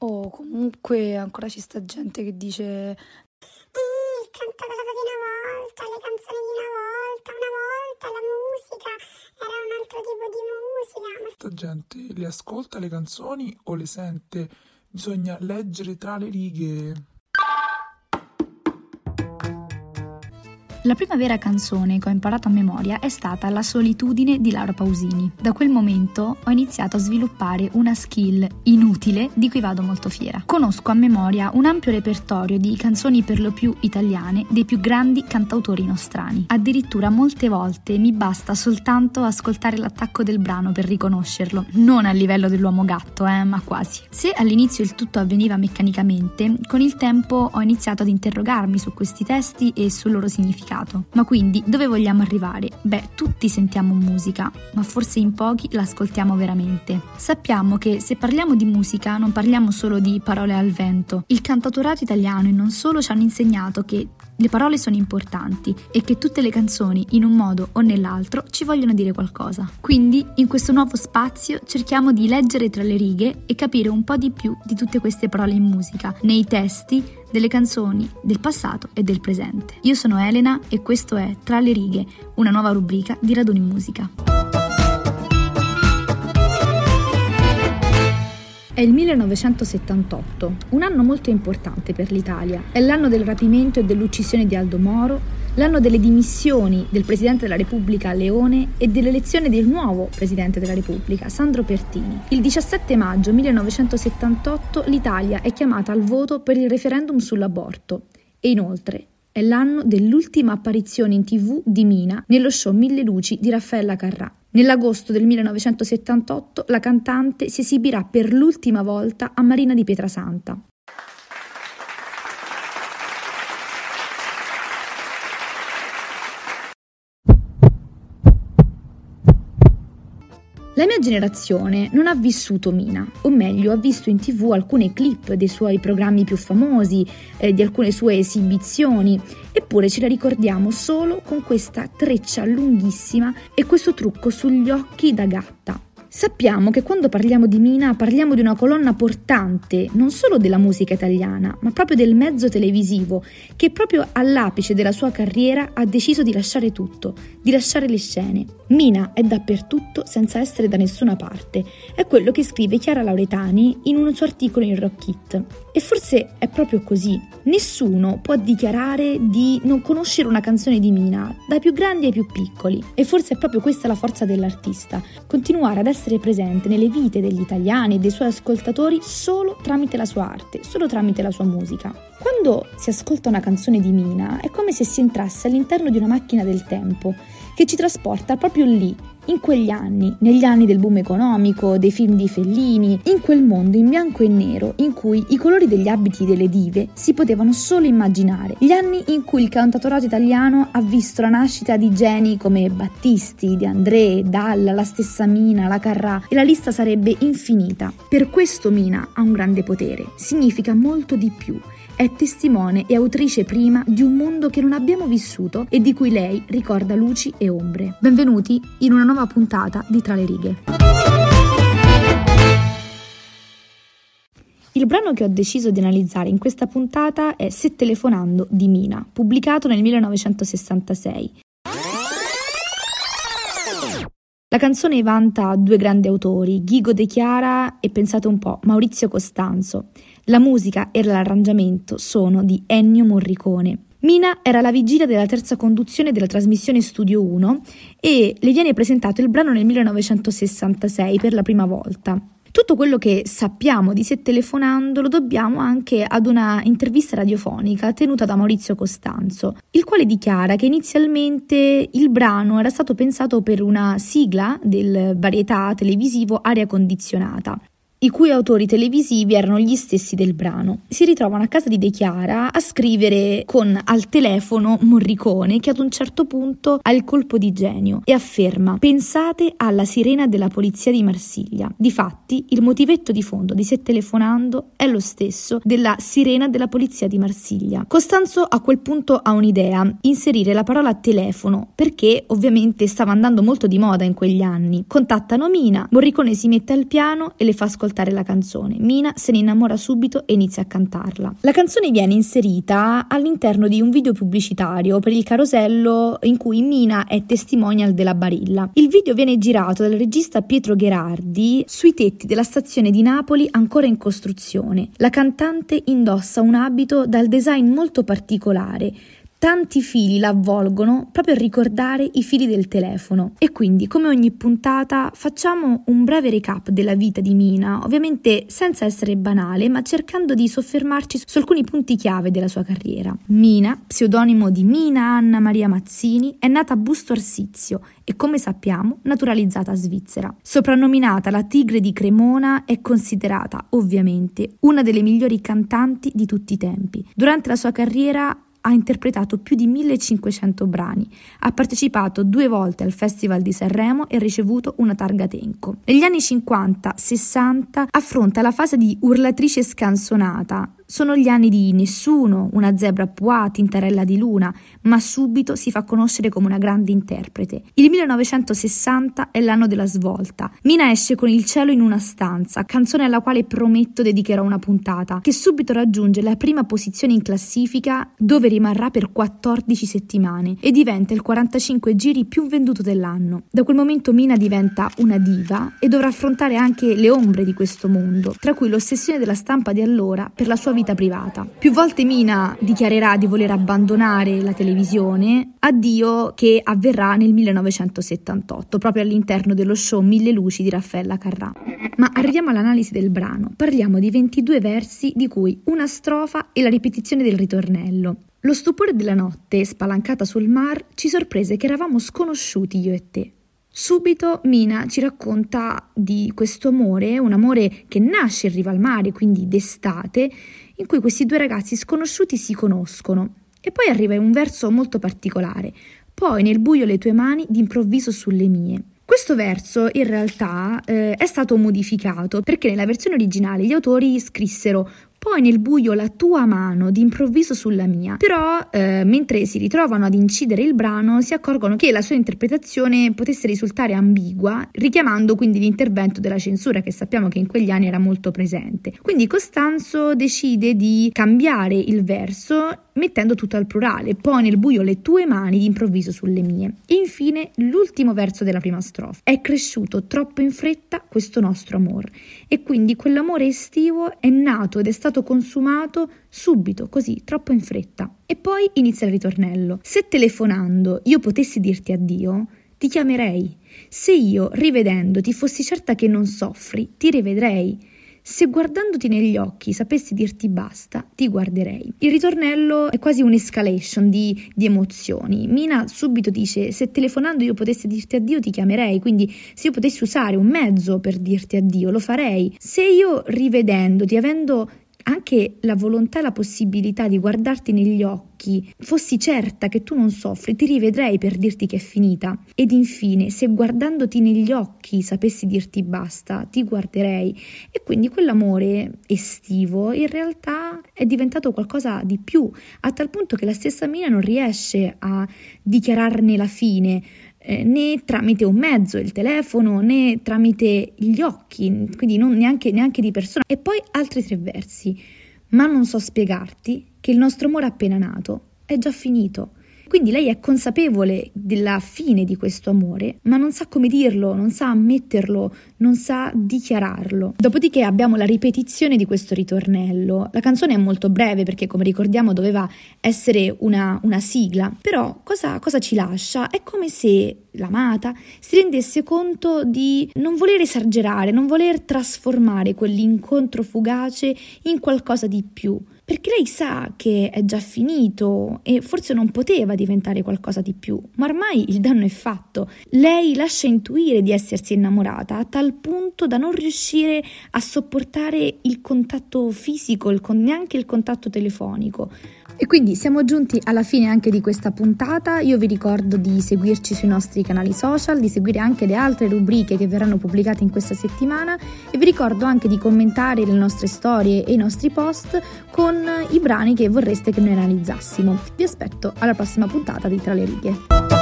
O comunque ancora ci sta gente che dice il cantato di una volta, le canzoni di una volta, una volta la musica era un altro tipo di musica. Questa gente le ascolta le canzoni o le sente? Bisogna leggere tra le righe. La prima vera canzone che ho imparato a memoria è stata La solitudine di Laura Pausini. Da quel momento ho iniziato a sviluppare una skill inutile di cui vado molto fiera. Conosco a memoria un ampio repertorio di canzoni per lo più italiane dei più grandi cantautori nostrani. Addirittura molte volte mi basta soltanto ascoltare l'attacco del brano per riconoscerlo, non a livello dell'uomo gatto, eh, ma quasi. Se all'inizio il tutto avveniva meccanicamente, con il tempo ho iniziato ad interrogarmi su questi testi e sul loro significato significato. Ma quindi dove vogliamo arrivare? Beh, tutti sentiamo musica, ma forse in pochi l'ascoltiamo veramente. Sappiamo che se parliamo di musica non parliamo solo di parole al vento. Il cantautorato italiano e non solo ci hanno insegnato che le parole sono importanti e che tutte le canzoni, in un modo o nell'altro, ci vogliono dire qualcosa. Quindi, in questo nuovo spazio, cerchiamo di leggere tra le righe e capire un po' di più di tutte queste parole in musica, nei testi, delle canzoni del passato e del presente. Io sono Elena e questo è Tra le righe, una nuova rubrica di Raduni Musica. È il 1978, un anno molto importante per l'Italia. È l'anno del rapimento e dell'uccisione di Aldo Moro, l'anno delle dimissioni del Presidente della Repubblica Leone e dell'elezione del nuovo Presidente della Repubblica, Sandro Pertini. Il 17 maggio 1978 l'Italia è chiamata al voto per il referendum sull'aborto e inoltre è l'anno dell'ultima apparizione in tv di Mina nello show Mille Luci di Raffaella Carrà. Nell'agosto del 1978 la cantante si esibirà per l'ultima volta a Marina di Pietrasanta. La mia generazione non ha vissuto Mina, o meglio ha visto in tv alcune clip dei suoi programmi più famosi, eh, di alcune sue esibizioni, eppure ce la ricordiamo solo con questa treccia lunghissima e questo trucco sugli occhi da gatta. Sappiamo che quando parliamo di Mina parliamo di una colonna portante non solo della musica italiana, ma proprio del mezzo televisivo, che proprio all'apice della sua carriera ha deciso di lasciare tutto, di lasciare le scene. Mina è dappertutto senza essere da nessuna parte, è quello che scrive Chiara Lauretani in un suo articolo in Rock It. E forse è proprio così. Nessuno può dichiarare di non conoscere una canzone di Mina, dai più grandi ai più piccoli. E forse è proprio questa la forza dell'artista, continuare ad essere essere presente nelle vite degli italiani e dei suoi ascoltatori solo tramite la sua arte, solo tramite la sua musica. Quando si ascolta una canzone di Mina è come se si entrasse all'interno di una macchina del tempo che ci trasporta proprio lì, in quegli anni, negli anni del boom economico, dei film di Fellini, in quel mondo in bianco e nero in cui i colori degli abiti delle dive si potevano solo immaginare, gli anni in cui il cantautorato italiano ha visto la nascita di geni come Battisti, De André, Dalla, la stessa Mina, la Carrà e la lista sarebbe infinita. Per questo Mina ha un grande potere, significa molto di più è testimone e autrice prima di un mondo che non abbiamo vissuto e di cui lei ricorda luci e ombre. Benvenuti in una nuova puntata di Tra le righe. Il brano che ho deciso di analizzare in questa puntata è Se telefonando di Mina, pubblicato nel 1966. La canzone vanta due grandi autori, Ghigo De Chiara e pensate un po', Maurizio Costanzo. La musica e l'arrangiamento sono di Ennio Morricone. Mina era la vigilia della terza conduzione della trasmissione Studio 1 e le viene presentato il brano nel 1966 per la prima volta. Tutto quello che sappiamo di Se telefonando lo dobbiamo anche ad una intervista radiofonica tenuta da Maurizio Costanzo, il quale dichiara che inizialmente il brano era stato pensato per una sigla del varietà televisivo Aria condizionata i cui autori televisivi erano gli stessi del brano. Si ritrovano a casa di De Chiara a scrivere con al telefono Morricone che ad un certo punto ha il colpo di genio e afferma pensate alla sirena della polizia di Marsiglia. Difatti il motivetto di fondo di Se telefonando è lo stesso della sirena della polizia di Marsiglia. Costanzo a quel punto ha un'idea, inserire la parola telefono perché ovviamente stava andando molto di moda in quegli anni. Contattano Mina, Morricone si mette al piano e le fa ascoltare ascoltare la canzone. Mina se ne innamora subito e inizia a cantarla. La canzone viene inserita all'interno di un video pubblicitario per il carosello in cui Mina è testimonial della Barilla. Il video viene girato dal regista Pietro Gherardi sui tetti della stazione di Napoli ancora in costruzione. La cantante indossa un abito dal design molto particolare Tanti fili la avvolgono proprio a ricordare i fili del telefono e quindi come ogni puntata facciamo un breve recap della vita di Mina, ovviamente senza essere banale ma cercando di soffermarci su alcuni punti chiave della sua carriera. Mina, pseudonimo di Mina Anna Maria Mazzini, è nata a Busto Arsizio e come sappiamo naturalizzata Svizzera. Soprannominata la Tigre di Cremona è considerata ovviamente una delle migliori cantanti di tutti i tempi. Durante la sua carriera ha interpretato più di 1500 brani, ha partecipato due volte al Festival di Sanremo e ha ricevuto una targa Tenco. Negli anni 50-60 affronta la fase di urlatrice scansonata, sono gli anni di Nessuno, una zebra Pois, Tintarella di Luna, ma subito si fa conoscere come una grande interprete. Il 1960 è l'anno della svolta. Mina esce con Il cielo in una stanza, canzone alla quale prometto dedicherò una puntata, che subito raggiunge la prima posizione in classifica dove rimarrà per 14 settimane e diventa il 45 giri più venduto dell'anno. Da quel momento Mina diventa una diva e dovrà affrontare anche le ombre di questo mondo, tra cui l'ossessione della stampa di allora per la sua vita privata. Più volte Mina dichiarerà di voler abbandonare la televisione, addio che avverrà nel 1978, proprio all'interno dello show Mille luci di Raffaella Carrà. Ma arriviamo all'analisi del brano. Parliamo di 22 versi di cui una strofa e la ripetizione del ritornello. Lo stupore della notte, spalancata sul mar, ci sorprese che eravamo sconosciuti io e te. Subito Mina ci racconta di questo amore, un amore che nasce in riva al mare, quindi d'estate, in cui questi due ragazzi sconosciuti si conoscono. E poi arriva un verso molto particolare. Poi nel buio le tue mani d'improvviso sulle mie. Questo verso in realtà eh, è stato modificato perché nella versione originale gli autori scrissero poi nel buio la tua mano d'improvviso sulla mia. Però, eh, mentre si ritrovano ad incidere il brano, si accorgono che la sua interpretazione potesse risultare ambigua, richiamando quindi l'intervento della censura che sappiamo che in quegli anni era molto presente. Quindi Costanzo decide di cambiare il verso mettendo tutto al plurale, poi nel buio le tue mani d'improvviso sulle mie. E infine l'ultimo verso della prima strofa. È cresciuto troppo in fretta questo nostro amore e quindi quell'amore estivo è nato ed è stato consumato subito, così, troppo in fretta. E poi inizia il ritornello. Se telefonando io potessi dirti addio, ti chiamerei. Se io, rivedendoti, fossi certa che non soffri, ti rivedrei. Se guardandoti negli occhi sapessi dirti basta, ti guarderei. Il ritornello è quasi un'escalation di, di, emozioni. Mina subito dice: Se telefonando io potessi dirti addio, ti chiamerei. Quindi, se io potessi usare un mezzo per dirti addio, lo farei. Se io rivedendoti, avendo anche la volontà e la possibilità di guardarti negli occhi, fossi certa che tu non soffri, ti rivedrei per dirti che è finita. Ed infine, se guardandoti negli occhi sapessi dirti basta, ti guarderei. E quindi quell'amore estivo in realtà è diventato qualcosa di più, a tal punto che la stessa Mina non riesce a dichiararne la fine eh, né tramite un mezzo, il telefono, né tramite gli occhi, quindi non neanche, neanche di persona. E poi altri tre versi. Ma non so spiegarti che il nostro amore appena nato è già finito. Quindi lei è consapevole della fine di questo amore, ma non sa come dirlo, non sa ammetterlo, non sa dichiararlo. Dopodiché abbiamo la ripetizione di questo ritornello. La canzone è molto breve perché, come ricordiamo, doveva essere una, una sigla, però cosa, cosa ci lascia? È come se l'amata si rendesse conto di non voler esagerare, non voler trasformare quell'incontro fugace in qualcosa di più perché lei sa che è già finito e forse non poteva diventare qualcosa di più, ma ormai il danno è fatto. Lei lascia intuire di essersi innamorata a tal punto da non riuscire a sopportare il contatto fisico, il con- neanche il contatto telefonico. E quindi siamo giunti alla fine anche di questa puntata. Io vi ricordo di seguirci sui nostri canali social, di seguire anche le altre rubriche che verranno pubblicate in questa settimana e vi ricordo anche di commentare le nostre storie e i nostri post con i brani che vorreste che noi analizzassimo. Vi aspetto alla prossima puntata di Tra le righe.